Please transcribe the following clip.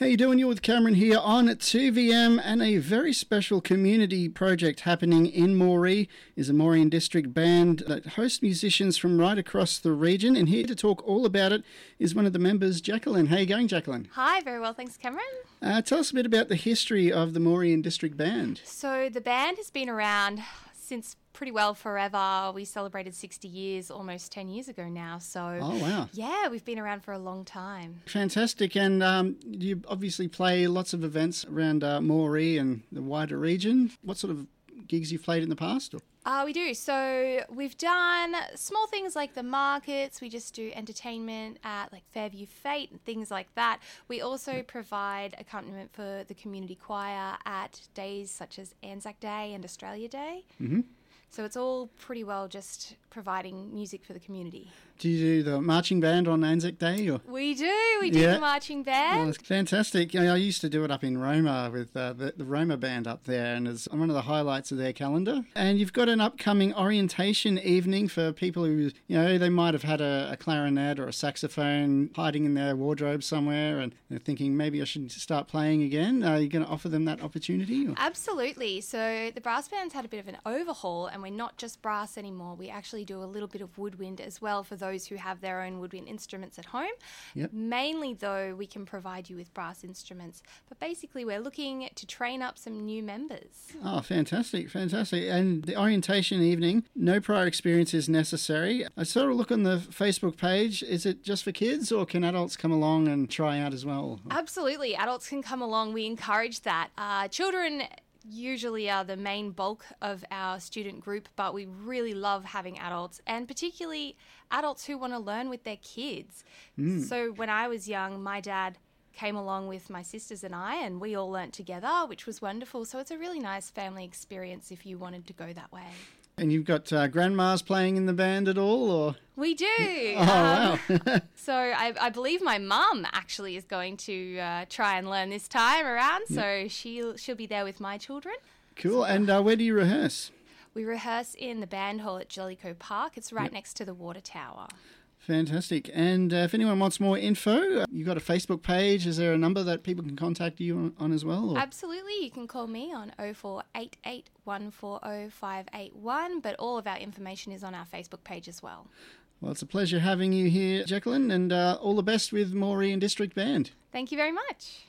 How you doing? You're with Cameron here on 2VM and a very special community project happening in Moree is a Moree District band that hosts musicians from right across the region and here to talk all about it is one of the members, Jaqueline. How you going, Jaqueline? Hi, very well, thanks Cameron. Uh, tell us a bit about the history of the Moree District band. So the band has been around since pretty well forever. We celebrated 60 years almost 10 years ago now. So, oh, wow. Yeah, we've been around for a long time. Fantastic. And um, you obviously play lots of events around uh, Moree and the wider region. What sort of gigs you've played in the past? Or? Uh, we do. So we've done small things like the markets. We just do entertainment at like Fairview Fete and things like that. We also provide accompaniment for the community choir at days such as Anzac Day and Australia Day. Mm-hmm. So it's all pretty well just providing music for the community. Do you do the marching band on Anzac Day? Or? We do. We do yeah. the marching band. Oh, fantastic. I used to do it up in Roma with uh, the, the Roma band up there, and it's one of the highlights of their calendar. And you've got an upcoming orientation evening for people who, you know, they might have had a, a clarinet or a saxophone hiding in their wardrobe somewhere, and they're thinking maybe I should start playing again. Are you going to offer them that opportunity? Or? Absolutely. So the brass band's had a bit of an overhaul, and we're not just brass anymore. We actually do a little bit of woodwind as well for those who have their own woodwind instruments at home. Yep. Mainly, though, we can provide you with brass instruments. But basically, we're looking to train up some new members. Oh, fantastic, fantastic. And the orientation evening, no prior experience is necessary. I sort of look on the Facebook page. Is it just for kids or can adults come along and try out as well? Absolutely. Adults can come along. We encourage that. Uh, children usually are the main bulk of our student group, but we really love having adults and particularly adults who want to learn with their kids. Mm. So when I was young, my dad came along with my sisters and I, and we all learnt together, which was wonderful. So it's a really nice family experience if you wanted to go that way. And you've got uh, grandmas playing in the band at all, or we do. Oh um, wow! so I, I, believe my mum actually is going to uh, try and learn this time around. So yep. she'll she'll be there with my children. Cool. So, and uh, where do you rehearse? We rehearse in the band hall at Jellicoe Park. It's right yep. next to the water tower. Fantastic. And uh, if anyone wants more info, uh, you've got a Facebook page. Is there a number that people can contact you on, on as well? Or? Absolutely. You can call me on 0488 But all of our information is on our Facebook page as well. Well, it's a pleasure having you here, Jaqueline, and uh, all the best with Moree District Band. Thank you very much.